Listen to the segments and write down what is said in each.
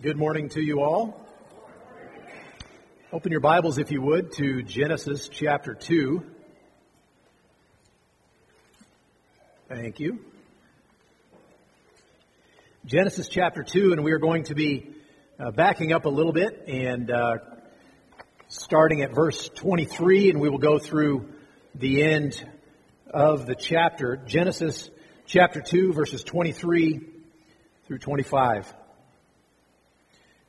Good morning to you all. Open your Bibles, if you would, to Genesis chapter 2. Thank you. Genesis chapter 2, and we are going to be uh, backing up a little bit and uh, starting at verse 23, and we will go through the end of the chapter. Genesis chapter 2, verses 23 through 25.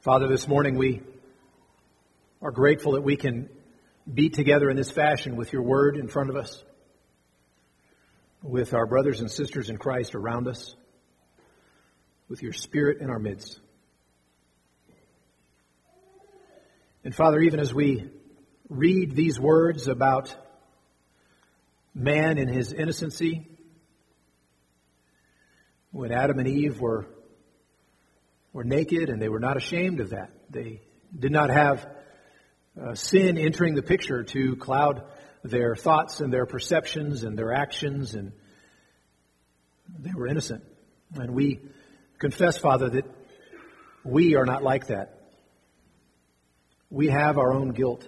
Father, this morning we are grateful that we can be together in this fashion with your word in front of us, with our brothers and sisters in Christ around us, with your spirit in our midst. And Father, even as we read these words about man in his innocency, when Adam and Eve were, were naked and they were not ashamed of that, they did not have uh, sin entering the picture to cloud their thoughts and their perceptions and their actions, and they were innocent. And we confess, Father, that we are not like that. We have our own guilt.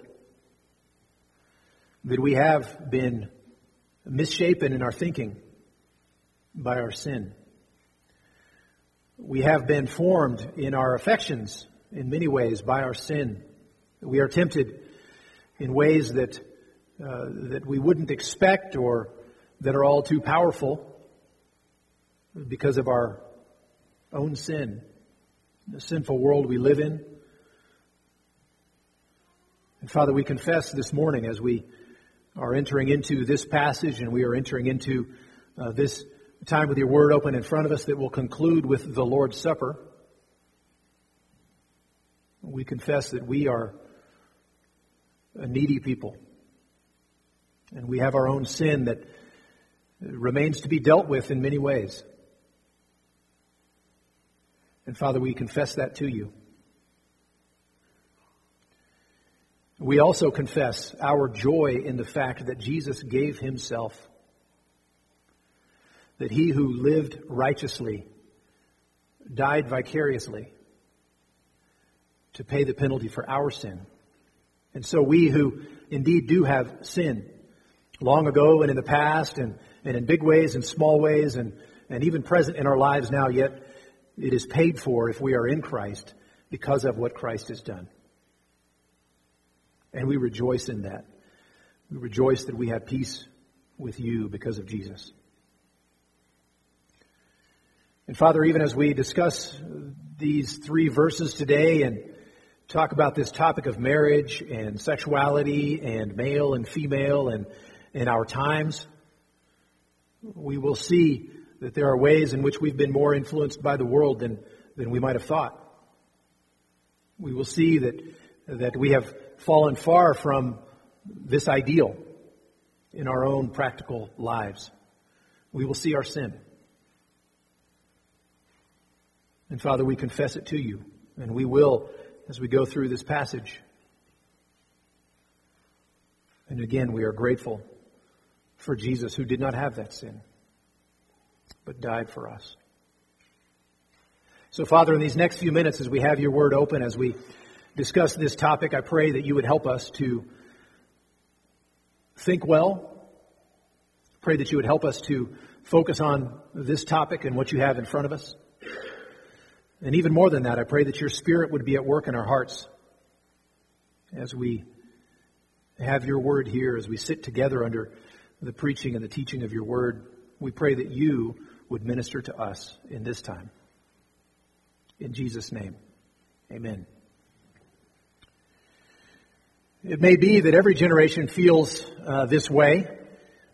That we have been misshapen in our thinking by our sin. We have been formed in our affections in many ways by our sin. We are tempted in ways that, uh, that we wouldn't expect or that are all too powerful because of our own sin, the sinful world we live in. And Father, we confess this morning as we are entering into this passage and we are entering into uh, this time with your word open in front of us that will conclude with the Lord's Supper. We confess that we are a needy people. And we have our own sin that remains to be dealt with in many ways. And Father, we confess that to you. We also confess our joy in the fact that Jesus gave himself, that he who lived righteously died vicariously to pay the penalty for our sin and so we who indeed do have sin long ago and in the past and, and in big ways and small ways and, and even present in our lives now, yet it is paid for if we are in Christ because of what Christ has done. And we rejoice in that. We rejoice that we have peace with you because of Jesus. And Father, even as we discuss these three verses today and talk about this topic of marriage and sexuality and male and female and in our times, we will see that there are ways in which we've been more influenced by the world than, than we might have thought. We will see that, that we have fallen far from this ideal in our own practical lives. We will see our sin. And Father, we confess it to you, and we will as we go through this passage. And again, we are grateful for Jesus who did not have that sin, but died for us. So, Father, in these next few minutes, as we have your word open, as we discuss this topic, I pray that you would help us to think well. Pray that you would help us to focus on this topic and what you have in front of us. And even more than that, I pray that your Spirit would be at work in our hearts as we have your word here, as we sit together under the preaching and the teaching of your word. We pray that you would minister to us in this time. In Jesus' name, amen. It may be that every generation feels uh, this way,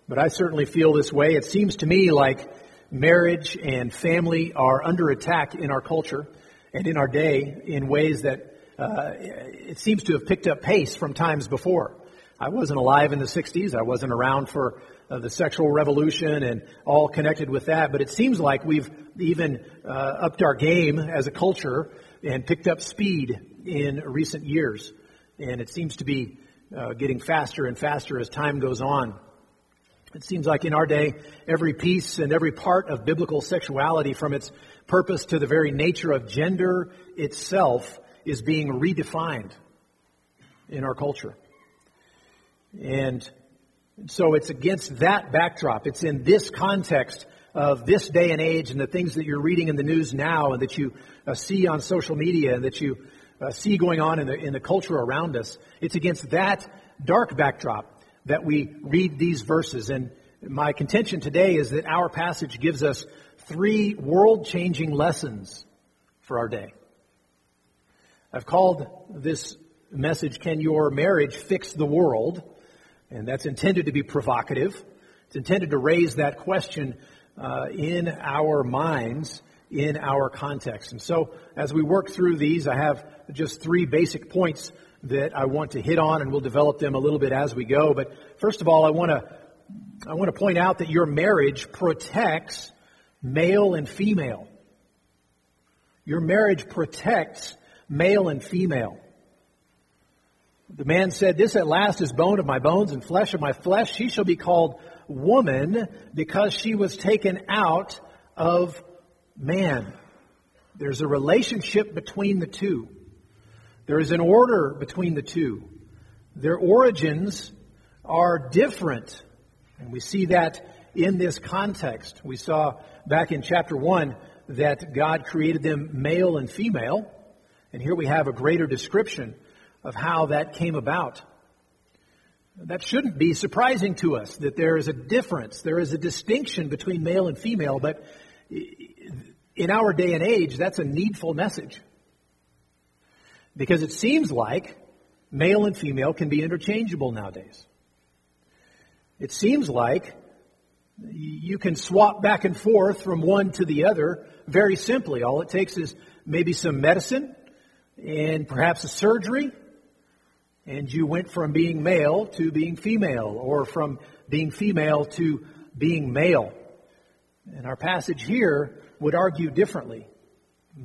but I certainly feel this way. It seems to me like marriage and family are under attack in our culture and in our day in ways that uh, it seems to have picked up pace from times before. I wasn't alive in the 60s. I wasn't around for uh, the sexual revolution and all connected with that, but it seems like we've even uh, upped our game as a culture and picked up speed in recent years. And it seems to be uh, getting faster and faster as time goes on. It seems like in our day, every piece and every part of biblical sexuality, from its purpose to the very nature of gender itself, is being redefined in our culture. And so it's against that backdrop. It's in this context of this day and age and the things that you're reading in the news now and that you uh, see on social media and that you uh, see going on in the, in the culture around us. It's against that dark backdrop that we read these verses. And my contention today is that our passage gives us three world changing lessons for our day. I've called this message, Can Your Marriage Fix the World? And that's intended to be provocative. It's intended to raise that question uh, in our minds, in our context. And so, as we work through these, I have just three basic points that I want to hit on, and we'll develop them a little bit as we go. But first of all, I want to I want to point out that your marriage protects male and female. Your marriage protects male and female. The man said, This at last is bone of my bones and flesh of my flesh. She shall be called woman because she was taken out of man. There's a relationship between the two. There is an order between the two. Their origins are different. And we see that in this context. We saw back in chapter 1 that God created them male and female. And here we have a greater description of how that came about. That shouldn't be surprising to us that there is a difference, there is a distinction between male and female, but in our day and age, that's a needful message. Because it seems like male and female can be interchangeable nowadays. It seems like you can swap back and forth from one to the other very simply. All it takes is maybe some medicine and perhaps a surgery and you went from being male to being female, or from being female to being male. And our passage here would argue differently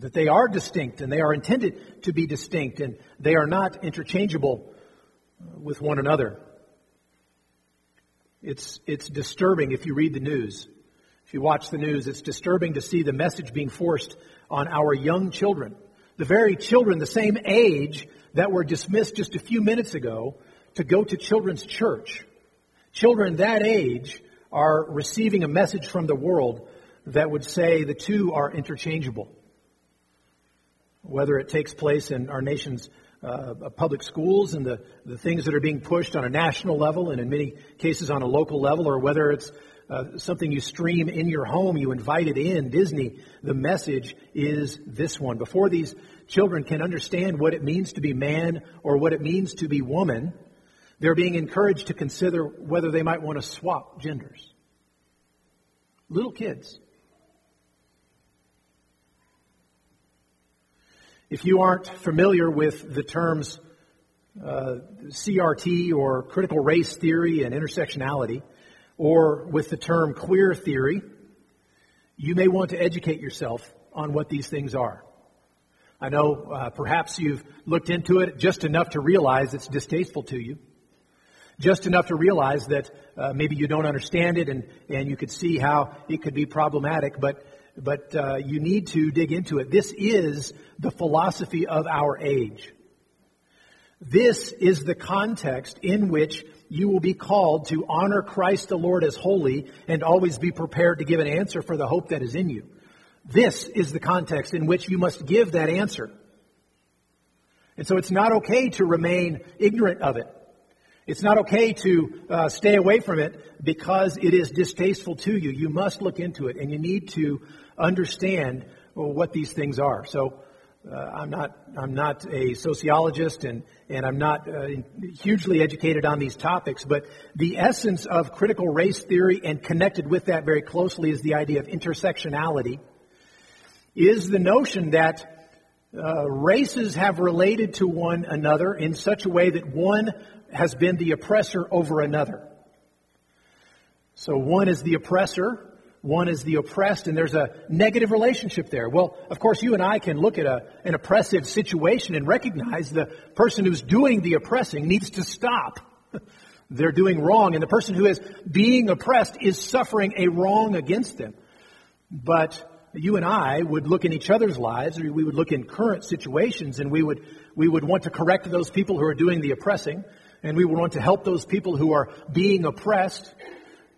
that they are distinct and they are intended to be distinct and they are not interchangeable with one another. It's, it's disturbing if you read the news. If you watch the news, it's disturbing to see the message being forced on our young children. The very children, the same age that were dismissed just a few minutes ago to go to children's church. Children that age are receiving a message from the world that would say the two are interchangeable. Whether it takes place in our nation's uh, public schools and the, the things that are being pushed on a national level and in many cases on a local level, or whether it's uh, something you stream in your home, you invite it in, Disney, the message is this one. Before these children can understand what it means to be man or what it means to be woman, they're being encouraged to consider whether they might want to swap genders. Little kids. If you aren't familiar with the terms uh, CRT or critical race theory and intersectionality, or with the term queer theory, you may want to educate yourself on what these things are. I know uh, perhaps you've looked into it just enough to realize it's distasteful to you. Just enough to realize that uh, maybe you don't understand it and, and you could see how it could be problematic, but, but uh, you need to dig into it. This is the philosophy of our age. This is the context in which you will be called to honor Christ the Lord as holy and always be prepared to give an answer for the hope that is in you. This is the context in which you must give that answer. And so it's not okay to remain ignorant of it. It's not okay to uh, stay away from it because it is distasteful to you. You must look into it and you need to understand what these things are. So uh, I'm not I'm not a sociologist and and I'm not uh, hugely educated on these topics, but the essence of critical race theory and connected with that very closely is the idea of intersectionality. Is the notion that uh, races have related to one another in such a way that one has been the oppressor over another. So one is the oppressor one is the oppressed, and there's a negative relationship there. Well, of course, you and I can look at a, an oppressive situation and recognize the person who's doing the oppressing needs to stop. They're doing wrong, and the person who is being oppressed is suffering a wrong against them. But you and I would look in each other's lives, or we would look in current situations, and we would, we would want to correct those people who are doing the oppressing, and we want to help those people who are being oppressed.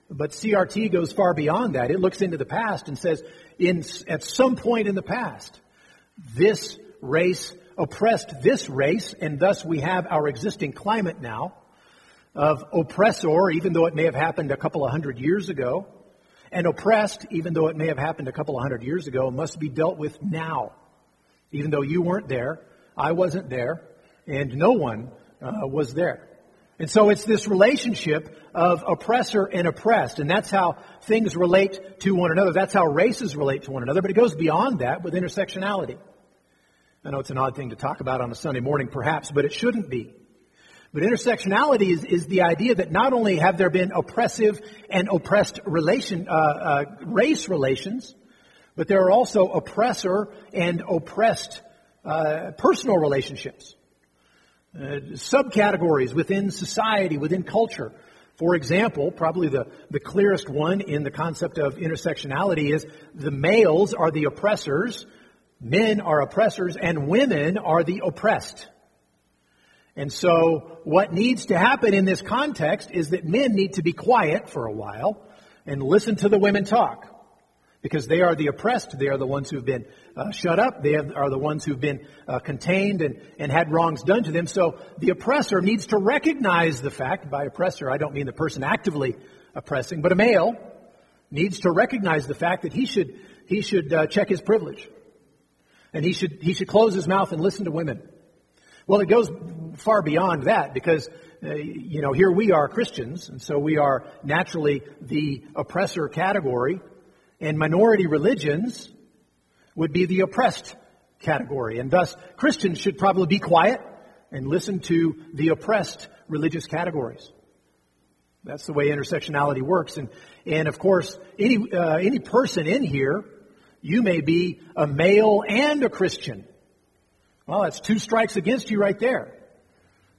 But CRT goes far beyond that. It looks into the past and says, in, at some point in the past, this race oppressed this race, and thus we have our existing climate now of oppressor, even though it may have happened a couple of hundred years ago, and oppressed, even though it may have happened a couple of hundred years ago, must be dealt with now. Even though you weren't there, I wasn't there, and no one uh, was there. And so it's this relationship of oppressor and oppressed, and that's how things relate to one another. That's how races relate to one another, but it goes beyond that with intersectionality. I know it's an odd thing to talk about on a Sunday morning, perhaps, but it shouldn't be. But intersectionality is, is the idea that not only have there been oppressive and oppressed relation, uh, uh, race relations, but there are also oppressor and oppressed uh, personal relationships Uh, subcategories within society, within culture. For example, probably the, the clearest one in the concept of intersectionality is the males are the oppressors, men are oppressors, and women are the oppressed. And so what needs to happen in this context is that men need to be quiet for a while and listen to the women talk because they are the oppressed. They are the ones who've been uh, shut up. They have, are the ones who've been uh, contained and, and had wrongs done to them. So the oppressor needs to recognize the fact, by oppressor, I don't mean the person actively oppressing, but a male needs to recognize the fact that he should, he should uh, check his privilege. And he should, he should close his mouth and listen to women. Well, it goes far beyond that because, uh, you know, here we are Christians, and so we are naturally the oppressor category and minority religions would be the oppressed category. And thus, Christians should probably be quiet and listen to the oppressed religious categories. That's the way intersectionality works. And, and of course, any, uh, any person in here, you may be a male and a Christian. Well, that's two strikes against you right there.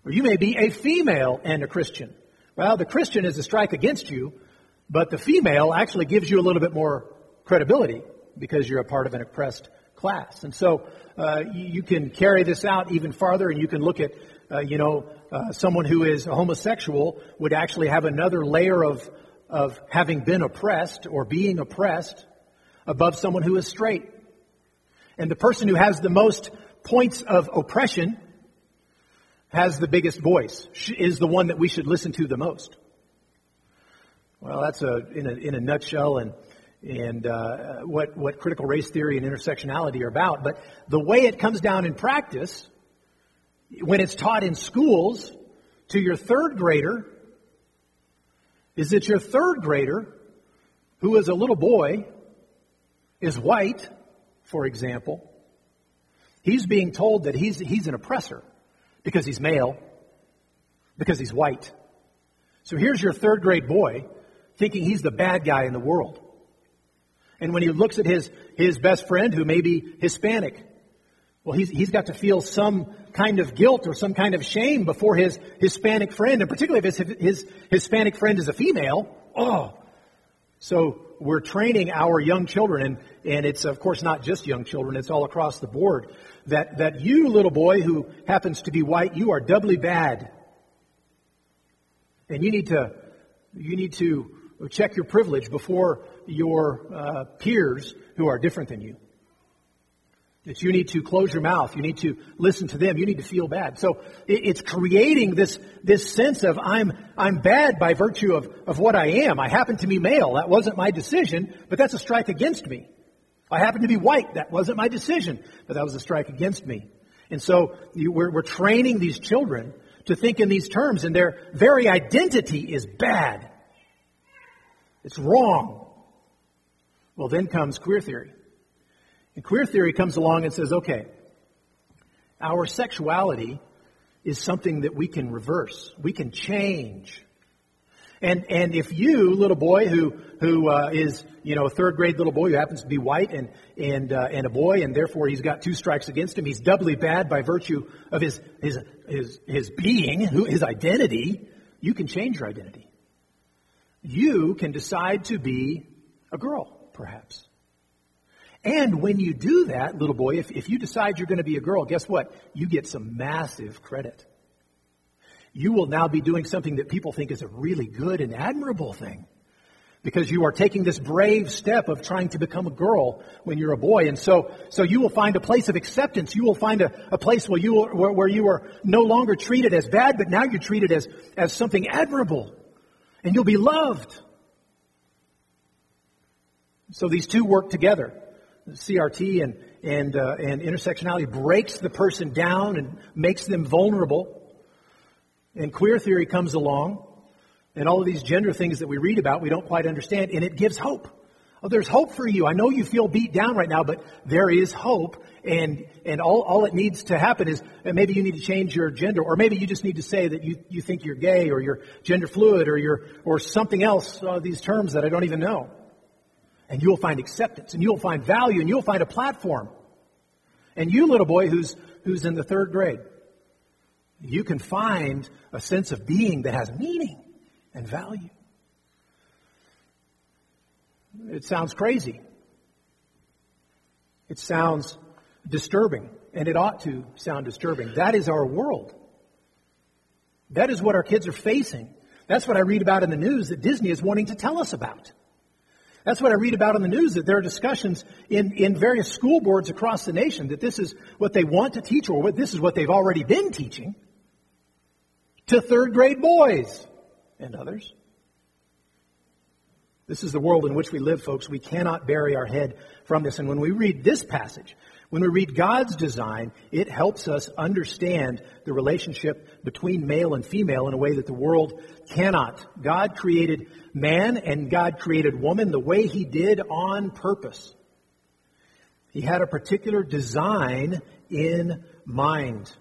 Or you may be a female and a Christian. Well, the Christian is a strike against you, but the female actually gives you a little bit more credibility because you're a part of an oppressed class. And so uh, you can carry this out even farther, and you can look at, uh, you know, uh, someone who is homosexual would actually have another layer of of having been oppressed or being oppressed above someone who is straight. And the person who has the most points of oppression has the biggest voice, is the one that we should listen to the most. Well, that's a in a in a nutshell, and and uh, what what critical race theory and intersectionality are about. But the way it comes down in practice, when it's taught in schools to your third grader, is that your third grader, who is a little boy, is white, for example. He's being told that he's he's an oppressor because he's male, because he's white. So here's your third grade boy thinking he's the bad guy in the world. And when he looks at his, his best friend who may be Hispanic, well, he's, he's got to feel some kind of guilt or some kind of shame before his Hispanic friend, and particularly if his, his Hispanic friend is a female. Oh, so we're training our young children, and, and it's of course not just young children, it's all across the board, that, that you, little boy who happens to be white, you are doubly bad. And you need to, you need to check your privilege before your uh, peers who are different than you. That you need to close your mouth. You need to listen to them. You need to feel bad. So it's creating this, this sense of I'm, I'm bad by virtue of, of what I am. I happen to be male. That wasn't my decision, but that's a strike against me. I happen to be white. That wasn't my decision, but that was a strike against me. And so you, we're, we're training these children to think in these terms, and their very identity is bad. It's wrong. Well, then comes queer theory. And queer theory comes along and says, okay, our sexuality is something that we can reverse. We can change. And, and if you, little boy who, who uh, is, you know, a third grade little boy who happens to be white and, and, uh, and a boy, and therefore he's got two strikes against him, he's doubly bad by virtue of his, his, his, his being, who, his identity, you can change your identity. You can decide to be a girl, perhaps. And when you do that, little boy, if, if you decide you're going to be a girl, guess what? You get some massive credit you will now be doing something that people think is a really good and admirable thing. Because you are taking this brave step of trying to become a girl when you're a boy. And so, so you will find a place of acceptance. You will find a, a place where you, where, where you are no longer treated as bad, but now you're treated as, as something admirable. And you'll be loved. So these two work together. CRT and, and, uh, and intersectionality breaks the person down and makes them vulnerable and queer theory comes along, and all of these gender things that we read about, we don't quite understand, and it gives hope. There's hope for you. I know you feel beat down right now, but there is hope, and and all, all it needs to happen is maybe you need to change your gender, or maybe you just need to say that you, you think you're gay, or you're gender fluid, or you're or something else. Uh, these terms that I don't even know, and you'll find acceptance, and you'll find value, and you'll find a platform. And you, little boy, who's who's in the third grade, you can find a sense of being that has meaning and value. It sounds crazy. It sounds disturbing, and it ought to sound disturbing. That is our world. That is what our kids are facing. That's what I read about in the news that Disney is wanting to tell us about. That's what I read about in the news, that there are discussions in, in various school boards across the nation that this is what they want to teach or what this is what they've already been teaching to third grade boys and others. This is the world in which we live, folks. We cannot bury our head from this. And when we read this passage, when we read God's design, it helps us understand the relationship between male and female in a way that the world cannot. God created man and God created woman the way He did on purpose. He had a particular design in mind.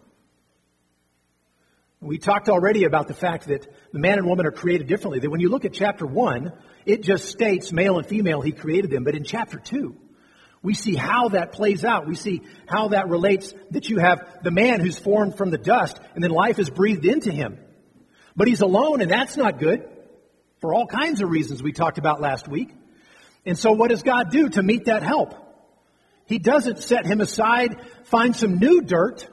We talked already about the fact that the man and woman are created differently. That when you look at chapter 1, it just states male and female, he created them. But in chapter 2, we see how that plays out. We see how that relates that you have the man who's formed from the dust and then life is breathed into him. But he's alone and that's not good for all kinds of reasons we talked about last week. And so what does God do to meet that help? He doesn't set him aside, find some new dirt,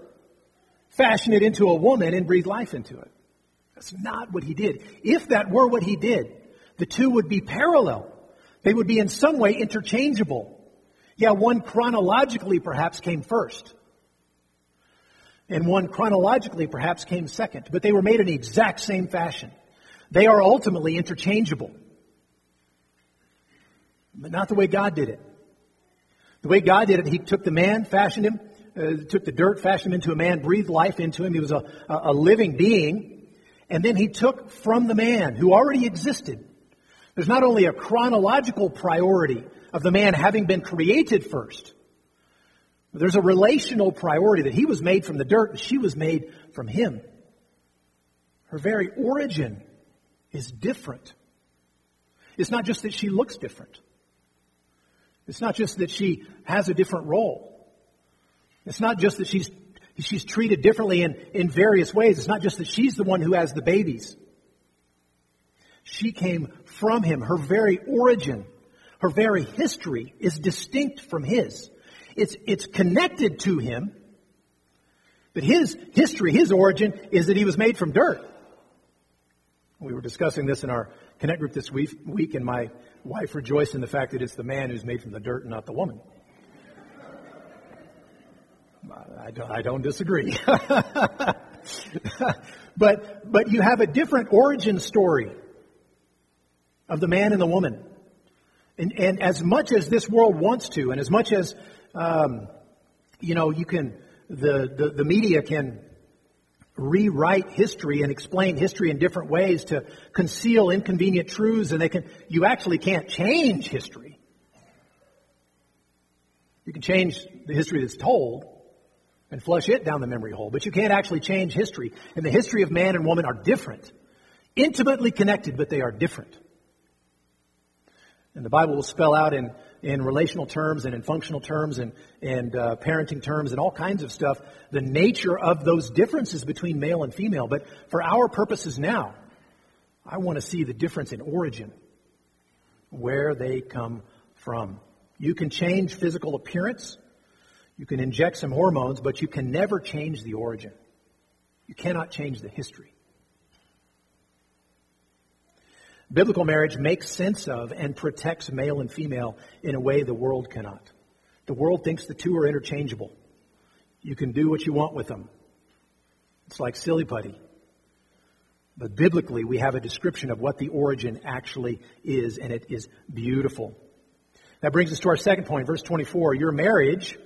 fashion it into a woman and breathe life into it. That's not what he did. If that were what he did, the two would be parallel. They would be in some way interchangeable. Yeah, one chronologically perhaps came first. And one chronologically perhaps came second. But they were made in the exact same fashion. They are ultimately interchangeable. But not the way God did it. The way God did it, He took the man, fashioned him, uh, took the dirt, fashioned him into a man, breathed life into him. He was a, a living being. And then he took from the man who already existed. There's not only a chronological priority of the man having been created first, there's a relational priority that he was made from the dirt and she was made from him. Her very origin is different. It's not just that she looks different. It's not just that she has a different role. It's not just that she's, she's treated differently in, in various ways. It's not just that she's the one who has the babies. She came from him. Her very origin, her very history is distinct from his. It's, it's connected to him, but his history, his origin is that he was made from dirt. We were discussing this in our Connect group this week, week and my wife rejoiced in the fact that it's the man who's made from the dirt and not the woman. I don't, I don't disagree. but, but you have a different origin story of the man and the woman. And, and as much as this world wants to, and as much as, um, you know, you can, the, the, the media can rewrite history and explain history in different ways to conceal inconvenient truths, and they can, you actually can't change history. You can change the history that's told and flush it down the memory hole, but you can't actually change history. And the history of man and woman are different. Intimately connected, but they are different. And the Bible will spell out in, in relational terms and in functional terms and, and uh, parenting terms and all kinds of stuff the nature of those differences between male and female. But for our purposes now, I want to see the difference in origin, where they come from. You can change physical appearance, you can inject some hormones, but you can never change the origin. You cannot change the history. Biblical marriage makes sense of and protects male and female in a way the world cannot. The world thinks the two are interchangeable. You can do what you want with them. It's like silly putty. But biblically, we have a description of what the origin actually is, and it is beautiful. That brings us to our second point, verse 24. Your marriage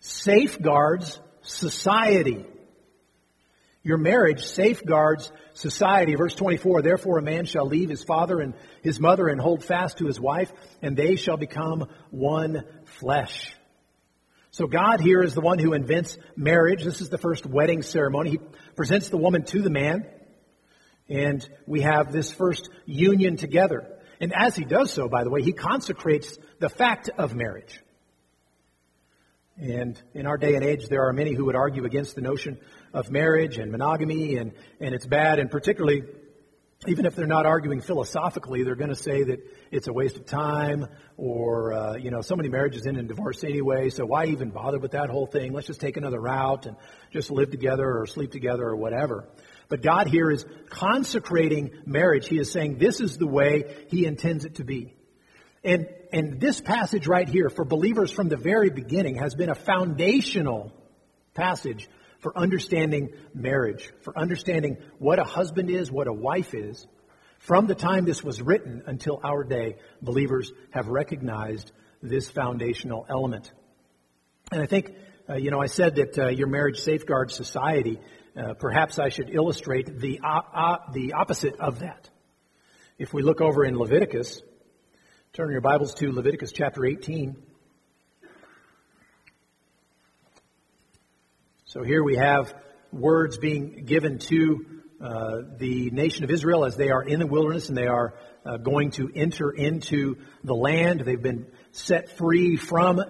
safeguards society. Your marriage safeguards society. Verse 24, therefore a man shall leave his father and his mother and hold fast to his wife, and they shall become one flesh. So God here is the one who invents marriage. This is the first wedding ceremony. He presents the woman to the man, and we have this first union together. And as he does so, by the way, he consecrates the fact of marriage. And in our day and age, there are many who would argue against the notion of marriage and monogamy and, and it's bad. And particularly, even if they're not arguing philosophically, they're going to say that it's a waste of time or, uh, you know, so many marriages end in divorce anyway. So why even bother with that whole thing? Let's just take another route and just live together or sleep together or whatever. But God here is consecrating marriage. He is saying this is the way He intends it to be. And, and this passage right here, for believers from the very beginning, has been a foundational passage for understanding marriage, for understanding what a husband is, what a wife is. From the time this was written until our day, believers have recognized this foundational element. And I think, uh, you know, I said that uh, your marriage safeguards society. Uh, perhaps I should illustrate the, the opposite of that. If we look over in Leviticus, Turn your Bibles to Leviticus chapter 18. So here we have words being given to uh, the nation of Israel as they are in the wilderness and they are uh, going to enter into the land. They've been set free from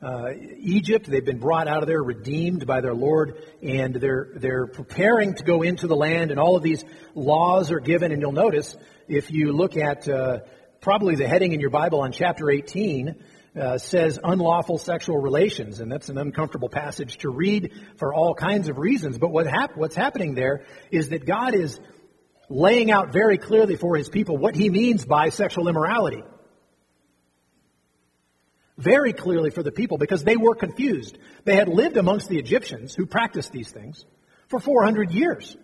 uh, Egypt. They've been brought out of there, redeemed by their Lord, and they're they're preparing to go into the land. And all of these laws are given. And you'll notice if you look at uh, probably the heading in your Bible on chapter 18 uh, says unlawful sexual relations, and that's an uncomfortable passage to read for all kinds of reasons. But what hap- what's happening there is that God is laying out very clearly for his people what he means by sexual immorality. Very clearly for the people because they were confused. They had lived amongst the Egyptians who practiced these things for 400 years.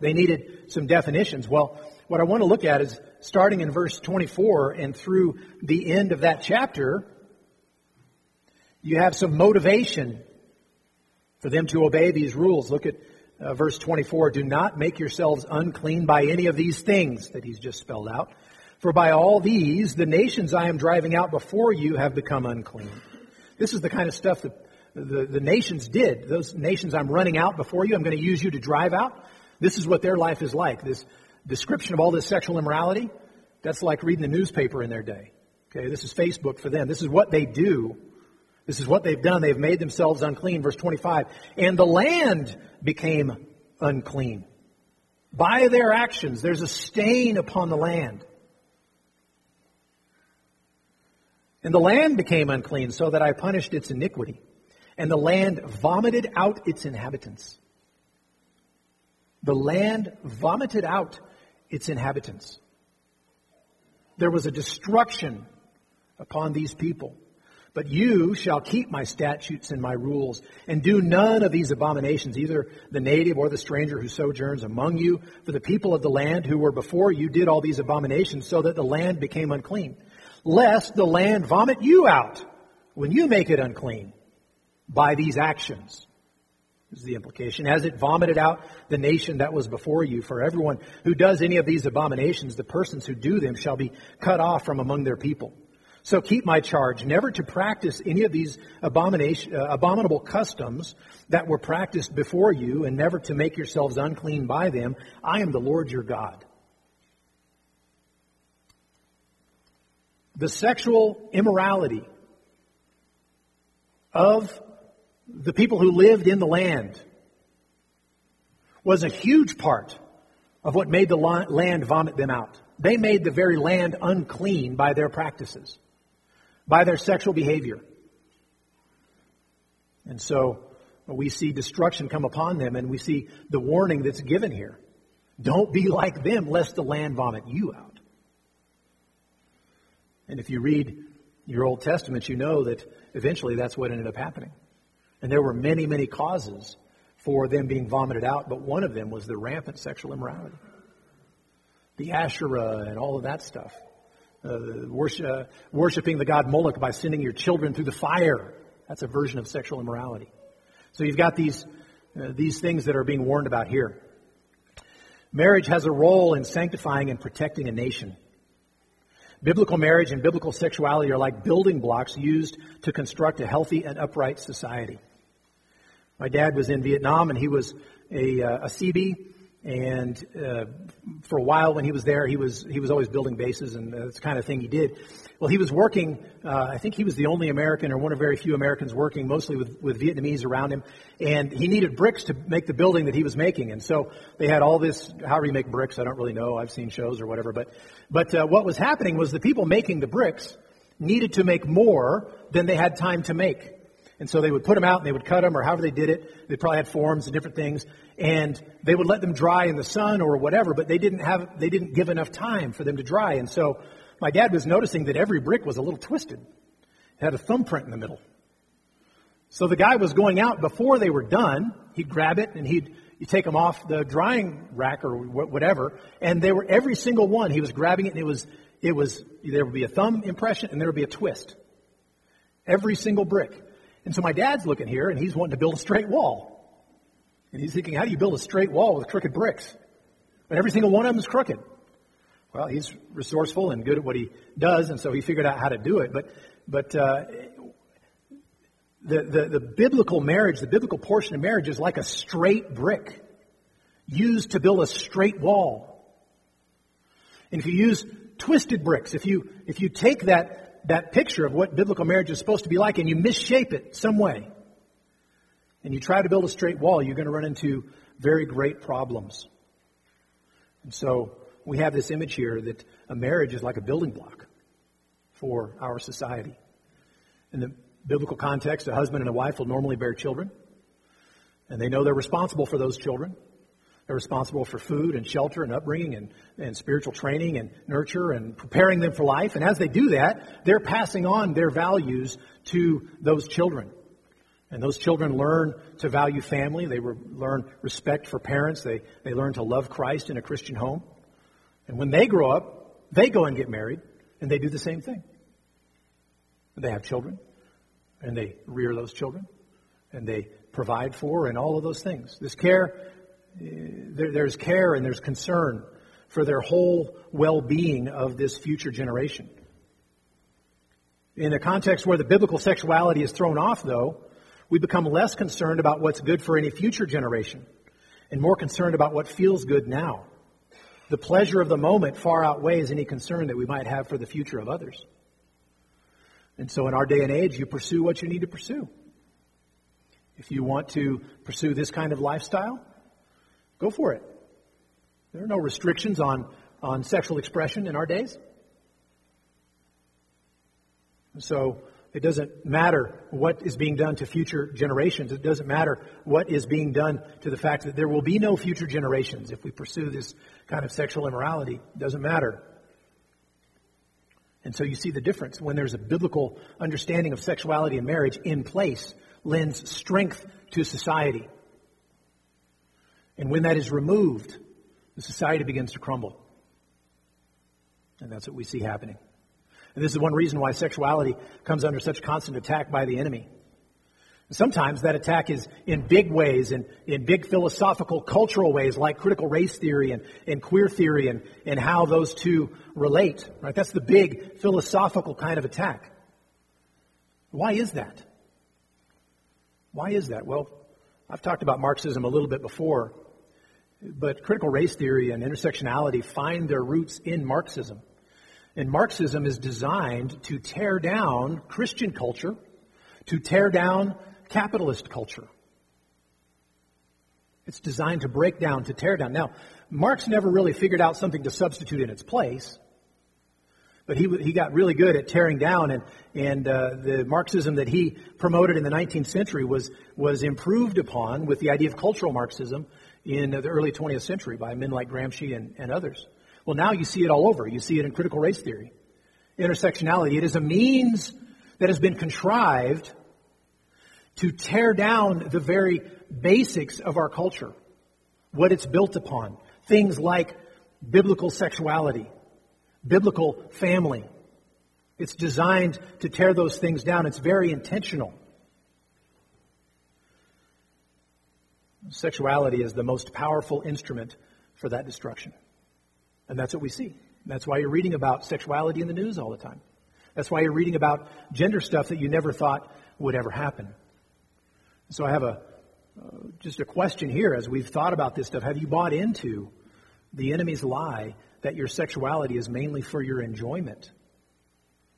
They needed some definitions. Well, what I want to look at is starting in verse 24 and through the end of that chapter, you have some motivation for them to obey these rules. Look at uh, verse 24. Do not make yourselves unclean by any of these things that he's just spelled out. For by all these, the nations I am driving out before you have become unclean. This is the kind of stuff that the, the nations did. Those nations I'm running out before you, I'm going to use you to drive out. This is what their life is like. This description of all this sexual immorality, that's like reading the newspaper in their day. Okay, this is Facebook for them. This is what they do. This is what they've done. They've made themselves unclean. Verse 25. And the land became unclean. By their actions, there's a stain upon the land. And the land became unclean, so that I punished its iniquity. And the land vomited out its inhabitants. The land vomited out its inhabitants. There was a destruction upon these people. But you shall keep my statutes and my rules, and do none of these abominations, either the native or the stranger who sojourns among you. For the people of the land who were before you did all these abominations, so that the land became unclean. lest the land vomit you out when you make it unclean by these actions. Is the implication. As it vomited out the nation that was before you, for everyone who does any of these abominations, the persons who do them shall be cut off from among their people. So keep my charge, never to practice any of these abomination, uh, abominable customs that were practiced before you, and never to make yourselves unclean by them. I am the Lord your God. The sexual immorality of the people who lived in the land was a huge part of what made the land vomit them out. They made the very land unclean by their practices by their sexual behavior. And so we see destruction come upon them, and we see the warning that's given here. Don't be like them, lest the land vomit you out. And if you read your Old Testament, you know that eventually that's what ended up happening. And there were many, many causes for them being vomited out, but one of them was the rampant sexual immorality. The Asherah and all of that stuff uh, worship, uh, worshiping the god Moloch by sending your children through the fire. That's a version of sexual immorality. So you've got these, uh, these things that are being warned about here. Marriage has a role in sanctifying and protecting a nation. Biblical marriage and biblical sexuality are like building blocks used to construct a healthy and upright society. My dad was in Vietnam and he was a, uh, a Seabee and uh, for a while, when he was there, he was he was always building bases, and that's the kind of thing he did. Well, he was working. Uh, I think he was the only American, or one of very few Americans, working mostly with with Vietnamese around him. And he needed bricks to make the building that he was making. And so they had all this. However you make bricks, I don't really know. I've seen shows or whatever. But but uh, what was happening was the people making the bricks needed to make more than they had time to make. And so they would put them out and they would cut them or however they did it. They probably had forms and different things and they would let them dry in the sun or whatever, but they didn't have, they didn't give enough time for them to dry. And so my dad was noticing that every brick was a little twisted. It had a thumbprint in the middle. So the guy was going out before they were done. He'd grab it and he'd you take them off the drying rack or whatever, and they were every single one. He was grabbing it, and it was it was there would be a thumb impression and there would be a twist. Every single brick. And so my dad's looking here, and he's wanting to build a straight wall. And he's thinking, how do you build a straight wall with crooked bricks? But every single one of them is crooked. Well, he's resourceful and good at what he does, and so he figured out how to do it. But, but uh, the, the, the biblical marriage, the biblical portion of marriage is like a straight brick used to build a straight wall. And if you use twisted bricks, if you, if you take that, that picture of what biblical marriage is supposed to be like and you misshape it some way, and you try to build a straight wall, you're going to run into very great problems. And so we have this image here that a marriage is like a building block for our society. In the biblical context, a husband and a wife will normally bear children, and they know they're responsible for those children. They're responsible for food and shelter and upbringing and, and spiritual training and nurture and preparing them for life. And as they do that, they're passing on their values to those children. And those children learn to value family. They learn respect for parents. They, they learn to love Christ in a Christian home. And when they grow up, they go and get married, and they do the same thing. They have children, and they rear those children, and they provide for, and all of those things. This care, there, there's care and there's concern for their whole well being of this future generation. In a context where the biblical sexuality is thrown off, though, we become less concerned about what's good for any future generation and more concerned about what feels good now. The pleasure of the moment far outweighs any concern that we might have for the future of others. And so in our day and age, you pursue what you need to pursue. If you want to pursue this kind of lifestyle, go for it. There are no restrictions on, on sexual expression in our days. So it doesn't matter what is being done to future generations. It doesn't matter what is being done to the fact that there will be no future generations if we pursue this kind of sexual immorality. It doesn't matter. And so you see the difference. When there's a biblical understanding of sexuality and marriage in place, lends strength to society. And when that is removed, the society begins to crumble. And that's what we see happening. And this is one reason why sexuality comes under such constant attack by the enemy. Sometimes that attack is in big ways, in, in big philosophical, cultural ways, like critical race theory and, and queer theory and, and how those two relate. Right? That's the big philosophical kind of attack. Why is that? Why is that? Well, I've talked about Marxism a little bit before, but critical race theory and intersectionality find their roots in Marxism. And Marxism is designed to tear down Christian culture, to tear down capitalist culture. It's designed to break down, to tear down. Now, Marx never really figured out something to substitute in its place, but he, he got really good at tearing down, and, and uh, the Marxism that he promoted in the 19th century was, was improved upon with the idea of cultural Marxism in the early 20th century by men like Gramsci and, and others. Well, now you see it all over. You see it in critical race theory, intersectionality. It is a means that has been contrived to tear down the very basics of our culture, what it's built upon. Things like biblical sexuality, biblical family. It's designed to tear those things down. It's very intentional. Sexuality is the most powerful instrument for that destruction. And that's what we see. That's why you're reading about sexuality in the news all the time. That's why you're reading about gender stuff that you never thought would ever happen. So I have a uh, just a question here as we've thought about this stuff. Have you bought into the enemy's lie that your sexuality is mainly for your enjoyment?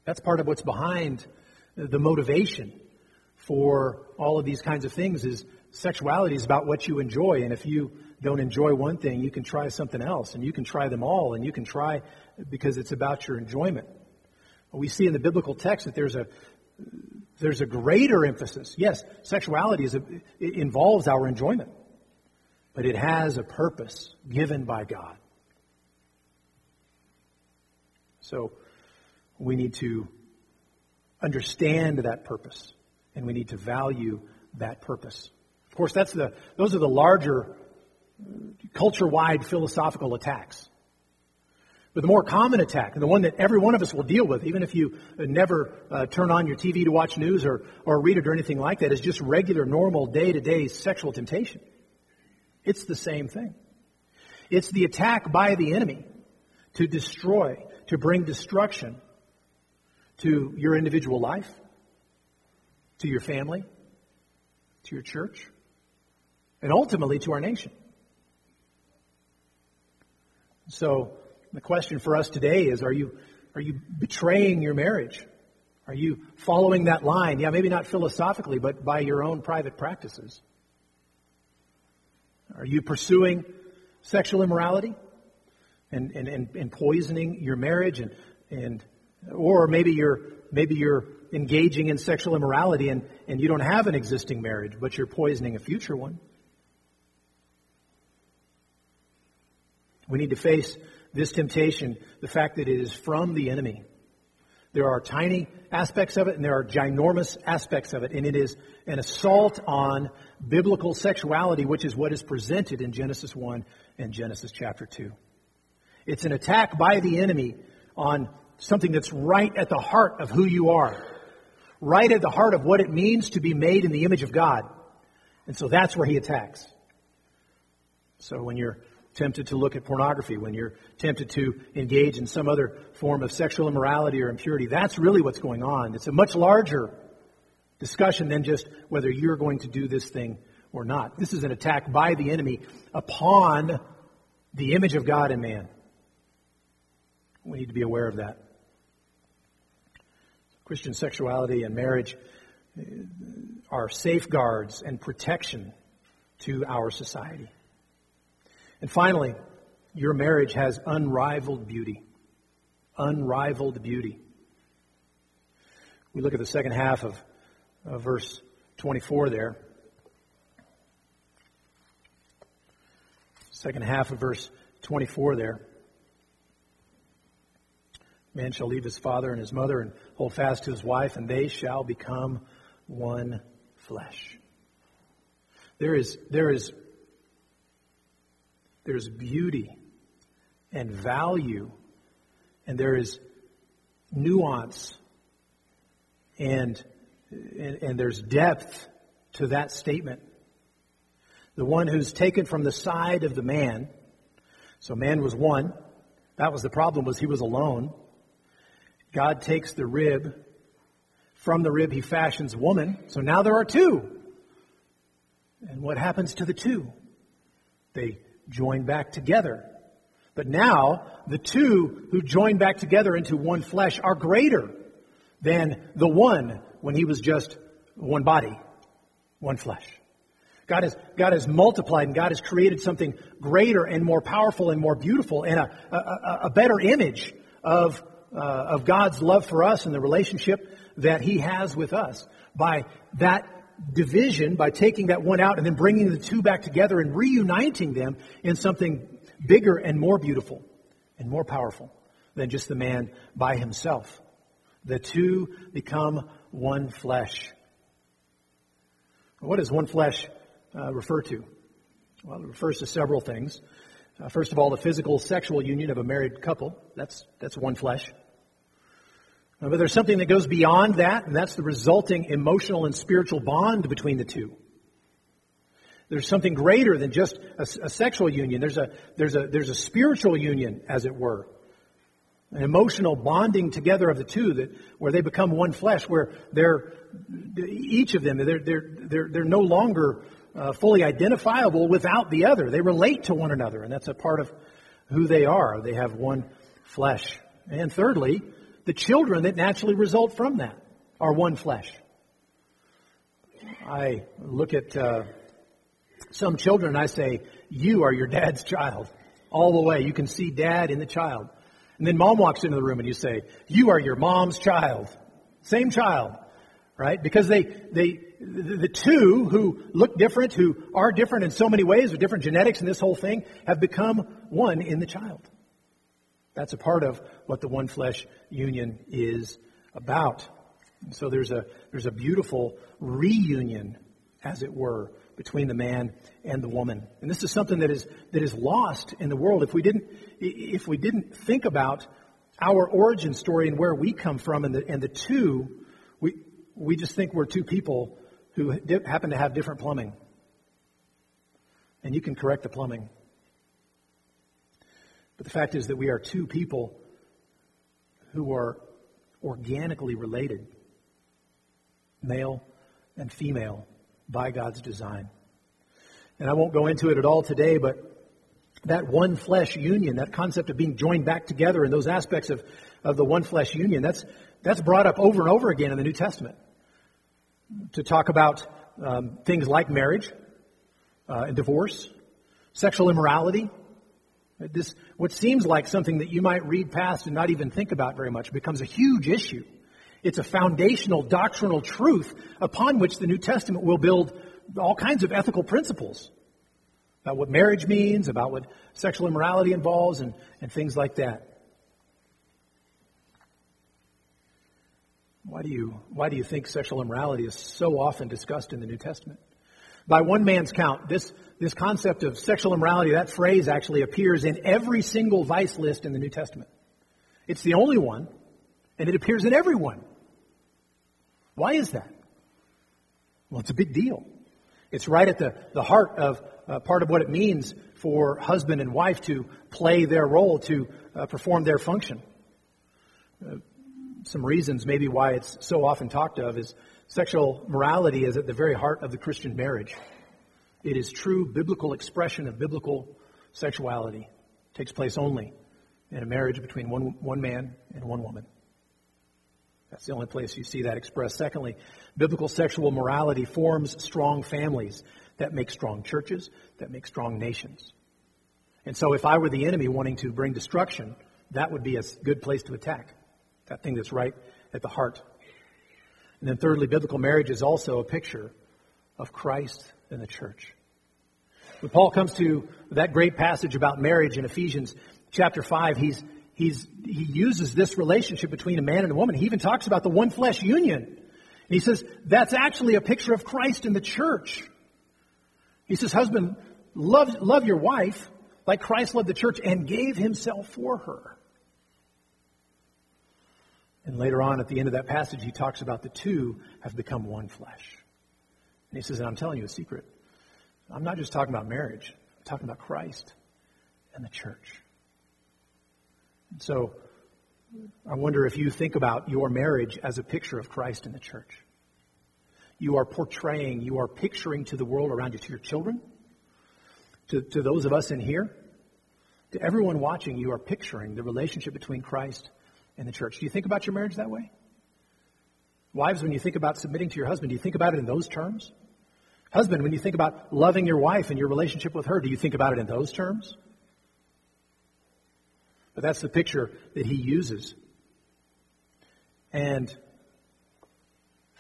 That's part of what's behind the motivation for all of these kinds of things is sexuality is about what you enjoy and if you don't enjoy one thing you can try something else and you can try them all and you can try because it's about your enjoyment we see in the biblical text that there's a there's a greater emphasis. Yes, sexuality is a, involves our enjoyment, but it has a purpose given by God. So we need to understand that purpose, and we need to value that purpose. Of course, that's the, those are the larger culture-wide philosophical attacks. But the more common attack, and the one that every one of us will deal with, even if you never uh, turn on your TV to watch news or, or read it or anything like that, is just regular, normal, day to day sexual temptation. It's the same thing. It's the attack by the enemy to destroy, to bring destruction to your individual life, to your family, to your church, and ultimately to our nation. So, the question for us today is are you, are you betraying your marriage? Are you following that line? Yeah, maybe not philosophically, but by your own private practices. Are you pursuing sexual immorality and, and, and, and poisoning your marriage and, and or maybe you're maybe you're engaging in sexual immorality and, and you don't have an existing marriage, but you're poisoning a future one. We need to face this temptation, the fact that it is from the enemy. There are tiny aspects of it and there are ginormous aspects of it, and it is an assault on biblical sexuality, which is what is presented in Genesis 1 and Genesis chapter 2. It's an attack by the enemy on something that's right at the heart of who you are, right at the heart of what it means to be made in the image of God. And so that's where he attacks. So when you're tempted to look at pornography, when you're tempted to engage in some other form of sexual immorality or impurity. That's really what's going on. It's a much larger discussion than just whether you're going to do this thing or not. This is an attack by the enemy upon the image of God in man. We need to be aware of that. Christian sexuality and marriage uh, are safeguards and protection to our society. And finally, your marriage has unrivaled beauty. Unrivaled beauty. We look at the second half of, of verse 24 there. Second half of verse 24 there. Man shall leave his father and his mother and hold fast to his wife, and they shall become one flesh. There is, there is there's beauty and value, and there is nuance and, and, and there's depth to that statement. The one who's taken from the side of the man. So man was one. That was the problem was he was alone. God takes the rib. From the rib he fashions woman. So now there are two. And what happens to the two? They join back together. But now, the two who join back together into one flesh are greater than the one when he was just one body, one flesh. God has, God has multiplied and God has created something greater and more powerful and more beautiful and a, a, a better image of, uh, of God's love for us and the relationship that He has with us. By that division, by taking that one out and then bringing the two back together and reuniting them in something bigger and more beautiful and more powerful than just the man by himself. The two become one flesh. What does one flesh uh, refer to? Well, it refers to several things. Uh, first of all, the physical sexual union of a married couple. That's, that's one flesh. Uh, but there's something that goes beyond that, and that's the resulting emotional and spiritual bond between the two. There's something greater than just a, a, sexual union. There's a, there's, a, there's a spiritual union, as it were. An emotional bonding together of the two that, where they become one flesh, where they're, each of them, they're, they're, they're, they're no longer uh, fully identifiable without the other. They relate to one another, and that's a part of who they are. They have one flesh. And thirdly, the children that naturally result from that are one flesh. I look at uh, some children and I say, You are your dad's child. All the way. You can see dad in the child. And then mom walks into the room and you say, You are your mom's child. Same child. Right? Because they, they, the two who look different, who are different in so many ways, with different genetics and this whole thing, have become one in the child. That's a part of what the one flesh union is about. so there's a, there's a beautiful reunion, as it were, between the man and the woman. And this is something that is, that is lost in the world. If we didn't, if we didn't think about our origin story and where we come from and the, and the two, we, we just think we're two people who happen to have different plumbing. And you can correct the plumbing. But the fact is that we are two people who are organically related, male and female by God's design. And I won't go into it at all today, but that one flesh union, that concept of being joined back together and those aspects of, of the one flesh union, that's, that's brought up over and over again in the New Testament. To talk about um, things like marriage uh, and divorce, sexual immorality. This, what seems like something that you might read past and not even think about very much, becomes a huge issue it's a foundational doctrinal truth upon which the New Testament will build all kinds of ethical principles about what marriage means, about what sexual immorality involves, and, and things like that. Why do, you, why do you think sexual immorality is so often discussed in the New Testament? By one man's count, this, this concept of sexual immorality, that phrase actually appears in every single vice list in the New Testament. It's the only one and it appears in everyone. Why is that? Well, it's a big deal. It's right at the, the heart of uh, part of what it means for husband and wife to play their role, to uh, perform their function. Uh, some reasons, maybe, why it's so often talked of is sexual morality is at the very heart of the Christian marriage. It is true biblical expression of biblical sexuality. It takes place only in a marriage between one, one man and one woman. That's the only place you see that expressed. Secondly, biblical sexual morality forms strong families that make strong churches, that make strong nations. And so if I were the enemy wanting to bring destruction, that would be a good place to attack. That thing that's right at the heart. And then thirdly, biblical marriage is also a picture of Christ and the church. When Paul comes to that great passage about marriage in Ephesians chapter 5, he's he's, he uses this relationship between a man and a woman. He even talks about the one flesh union. And he says that's actually a picture of Christ in the church. He says, husband, love, love your wife like Christ loved the church and gave himself for her. And later on at the end of that passage, he talks about the two have become one flesh. And he says, and I'm telling you a secret. I'm not just talking about marriage, I'm talking about Christ and the church. And so I wonder if you think about your marriage as a picture of Christ and the church. You are portraying, you are picturing to the world around you, to your children, to, to those of us in here, to everyone watching, you are picturing the relationship between Christ and the church. Do you think about your marriage that way? Wives, when you think about submitting to your husband, do you think about it in those terms? Husband, when you think about loving your wife and your relationship with her, do you think about it in those terms? But that's the picture that he uses. And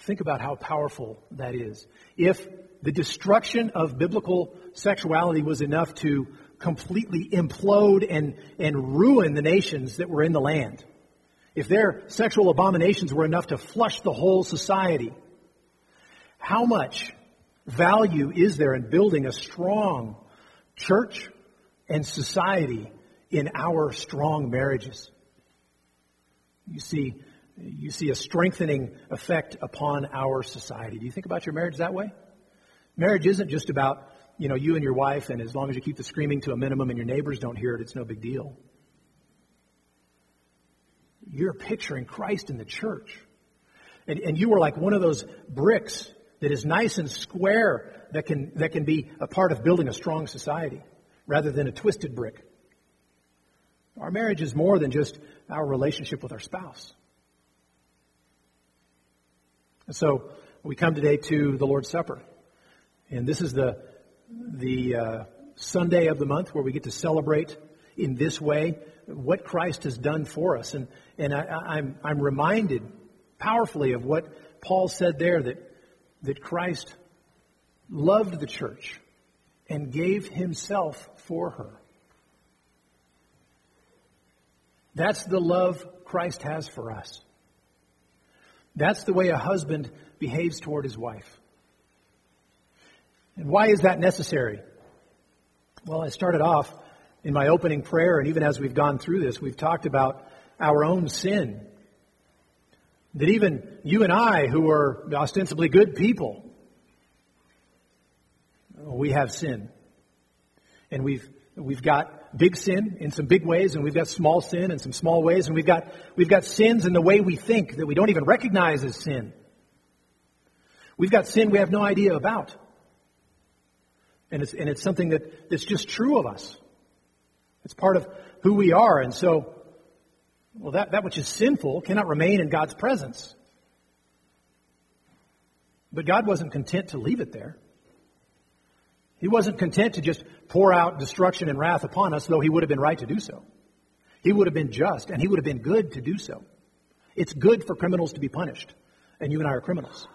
think about how powerful that is. If the destruction of biblical sexuality was enough to completely implode and, and ruin the nations that were in the land, if their sexual abominations were enough to flush the whole society, how much value is there in building a strong church and society in our strong marriages? You see, you see a strengthening effect upon our society. Do you think about your marriage that way? Marriage isn't just about, you know, you and your wife, and as long as you keep the screaming to a minimum and your neighbors don't hear it, it's no big deal. You're picturing Christ in the church. And, and you are like one of those bricks that is nice and square that can, that can be a part of building a strong society rather than a twisted brick. Our marriage is more than just our relationship with our spouse. And so we come today to the Lord's Supper. And this is the, the uh, Sunday of the month where we get to celebrate in this way what Christ has done for us. And, and I, I'm, I'm reminded powerfully of what Paul said there that that Christ loved the church and gave himself for her. That's the love Christ has for us. That's the way a husband behaves toward his wife. And why is that necessary? Well, I started off in my opening prayer, and even as we've gone through this, we've talked about our own sin that even you and I, who are ostensibly good people, oh, we have sin. And we've, we've got big sin in some big ways, and we've got small sin in some small ways, and we've got, we've got sins in the way we think that we don't even recognize as sin. We've got sin we have no idea about. And it's, and it's something that, that's just true of us. It's part of who we are. And so well, that, that which is sinful cannot remain in God's presence. But God wasn't content to leave it there. He wasn't content to just pour out destruction and wrath upon us, though he would have been right to do so. He would have been just, and he would have been good to do so. It's good for criminals to be punished, and you and I are criminals.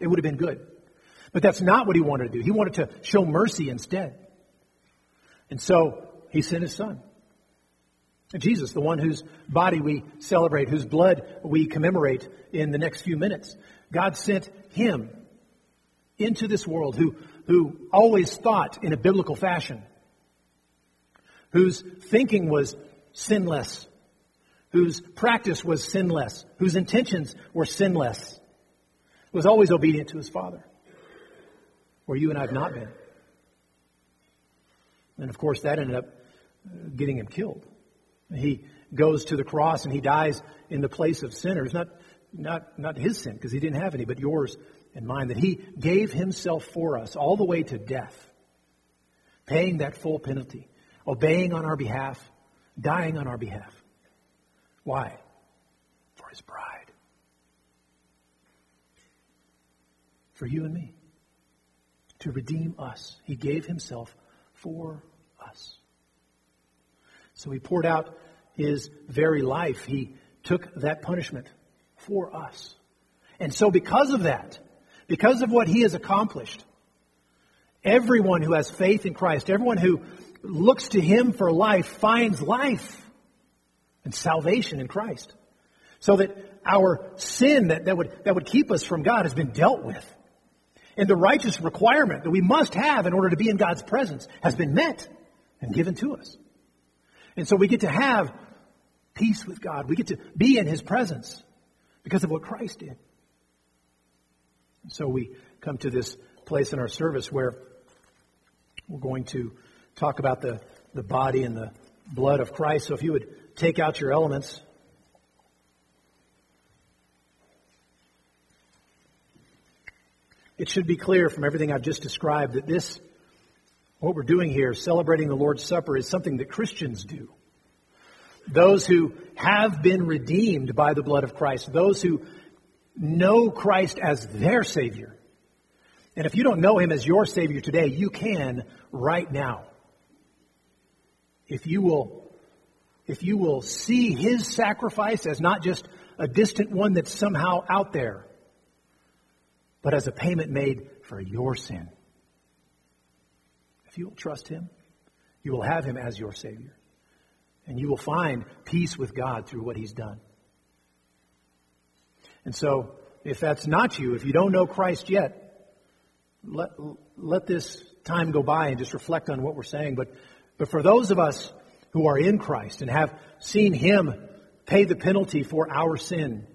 It would have been good. But that's not what he wanted to do. He wanted to show mercy instead. And so he sent his son. Jesus, the one whose body we celebrate, whose blood we commemorate in the next few minutes. God sent him into this world who, who always thought in a biblical fashion, whose thinking was sinless, whose practice was sinless, whose intentions were sinless, was always obedient to his Father, where you and I have not been. And of course, that ended up getting him killed. He goes to the cross and he dies in the place of sinners, not, not, not his sin, because he didn't have any, but yours and mine, that he gave himself for us all the way to death, paying that full penalty, obeying on our behalf, dying on our behalf. Why? For his bride. For you and me. To redeem us. He gave himself for. So he poured out his very life. He took that punishment for us. And so, because of that, because of what he has accomplished, everyone who has faith in Christ, everyone who looks to him for life, finds life and salvation in Christ. So that our sin that, that, would, that would keep us from God has been dealt with. And the righteous requirement that we must have in order to be in God's presence has been met and given to us. And so we get to have peace with God. We get to be in His presence. because of what Christ did. And So we come to this place in our service where we're going to talk about the, the body and the blood of Christ. So if you would take out your elements. It should be clear from everything I've just described that this, what we're doing here, celebrating the Lord's Supper, is something that Christians do. Those who have been redeemed by the blood of Christ, those who know Christ as their Savior. And if you don't know Him as your Savior today, you can right now. If you will, if you will see His sacrifice as not just a distant one that's somehow out there, but as a payment made for your sin. If you will trust Him, you will have Him as your Savior. And you will find peace with God through what He's done. And so, if that's not you, if you don't know Christ yet, let, let this time go by and just reflect on what we're saying. But, but for those of us who are in Christ and have seen Him pay the penalty for our sin,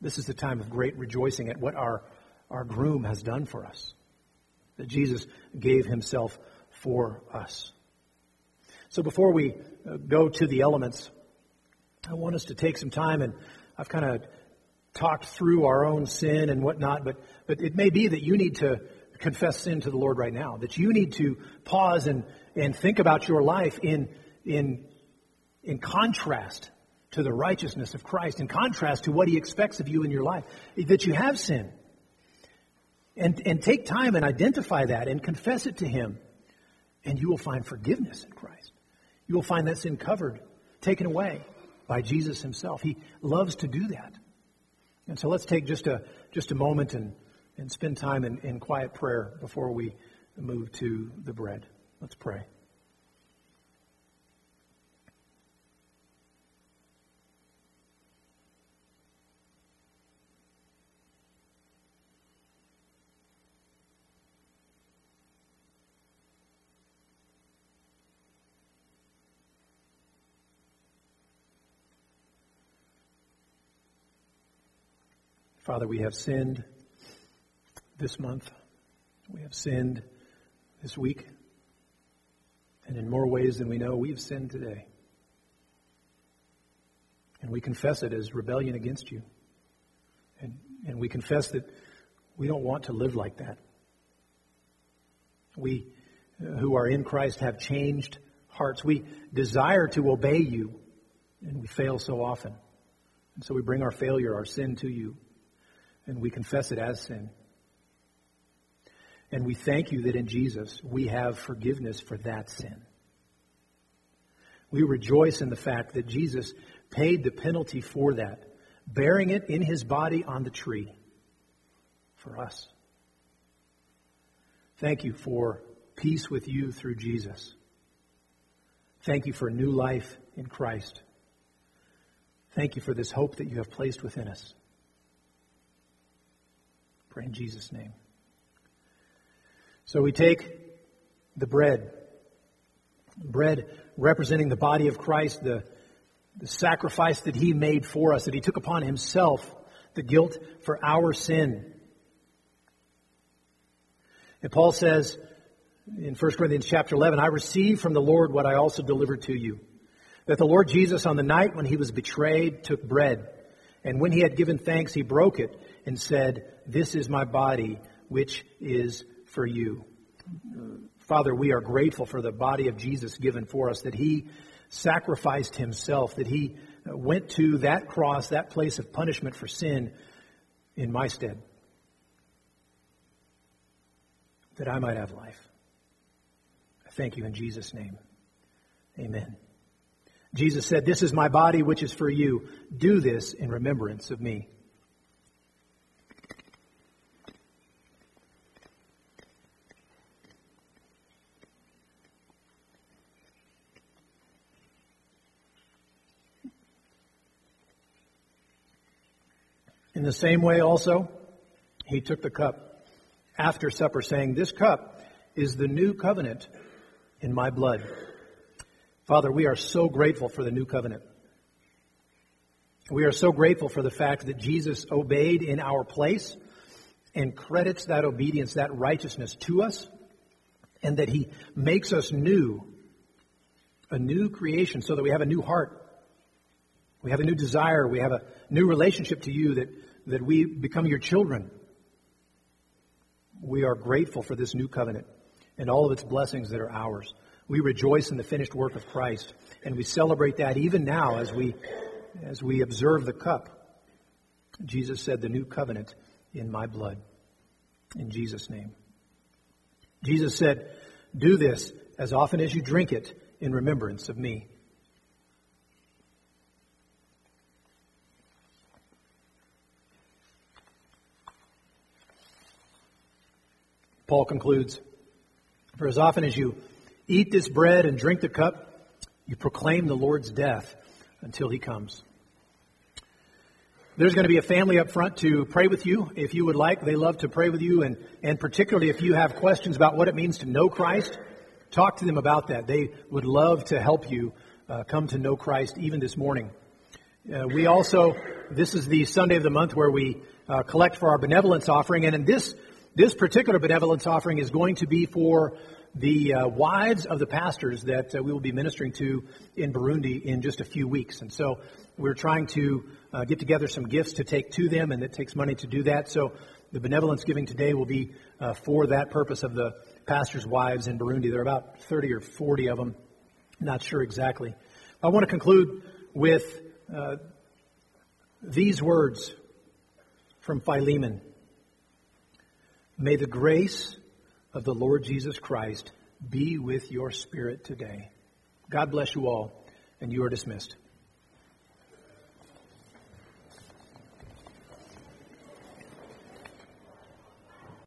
this is the time of great rejoicing at what our, our groom has done for us. That Jesus gave Himself for us. So before we uh, go to the elements, I want us to take some time, and I've kind of talked through our own sin and whatnot, but, but it may be that you need to confess sin to the Lord right now, that you need to pause and, and think about your life in, in, in contrast to the righteousness of Christ, in contrast to what He expects of you in your life, that you have sin. And, and take time and identify that and confess it to Him, and you will find forgiveness in Christ. You will find that sin covered, taken away by Jesus himself. He loves to do that. And so let's take just a, just a moment and, and spend time in, in quiet prayer before we move to the bread. Let's pray. Father, we have sinned this month. We have sinned this week. And in more ways than we know, we have sinned today. And we confess it as rebellion against you. And, and we confess that we don't want to live like that. We uh, who are in Christ have changed hearts. We desire to obey you, and we fail so often. And so we bring our failure, our sin to you and we confess it as sin. And we thank you that in Jesus we have forgiveness for that sin. We rejoice in the fact that Jesus paid the penalty for that, bearing it in his body on the tree for us. Thank you for peace with you through Jesus. Thank you for new life in Christ. Thank you for this hope that you have placed within us. Pray in Jesus' name. So we take the bread. Bread representing the body of Christ, the, the sacrifice that he made for us, that he took upon himself the guilt for our sin. And Paul says in 1 Corinthians chapter 11, I received from the Lord what I also delivered to you. That the Lord Jesus on the night when he was betrayed took bread. And when he had given thanks, he broke it and said, This is my body, which is for you. Father, we are grateful for the body of Jesus given for us, that he sacrificed himself, that he uh, went to that cross, that place of punishment for sin in my stead, that I might have life. I thank you in Jesus' name. Amen. Jesus said, This is my body, which is for you. Do this in remembrance of me. In the same way, also, he took the cup after supper, saying, This cup is the new covenant in my blood. Father, we are so grateful for the new covenant. We are so grateful for the fact that Jesus obeyed in our place and credits that obedience, that righteousness to us, and that he makes us new, a new creation, so that we have a new heart. We have a new desire. We have a new relationship to you that, that we become your children. We are grateful for this new covenant and all of its blessings that are ours. We rejoice in the finished work of Christ, and we celebrate that even now as we, as we observe the cup. Jesus said, The new covenant in my blood. In Jesus' name. Jesus said, Do this as often as you drink it in remembrance of me. Paul concludes, For as often as you eat this bread and drink the cup, you proclaim the Lord's death until he comes. There's going to be a family up front to pray with you if you would like. They love to pray with you, and, and particularly if you have questions about what it means to know Christ, talk to them about that. They would love to help you uh, come to know Christ even this morning. Uh, we also, this is the Sunday of the month where we uh, collect for our benevolence offering, and in this, this particular benevolence offering is going to be for the uh, wives of the pastors that uh, we will be ministering to in Burundi in just a few weeks. And so we're trying to uh, get together some gifts to take to them, and it takes money to do that. So the benevolence giving today will be uh, for that purpose of the pastors' wives in Burundi. There are about 30 or 40 of them, not sure exactly. I want to conclude with uh, these words from Philemon. May the grace of the Lord Jesus Christ be with your spirit today. God bless you all, and you are dismissed.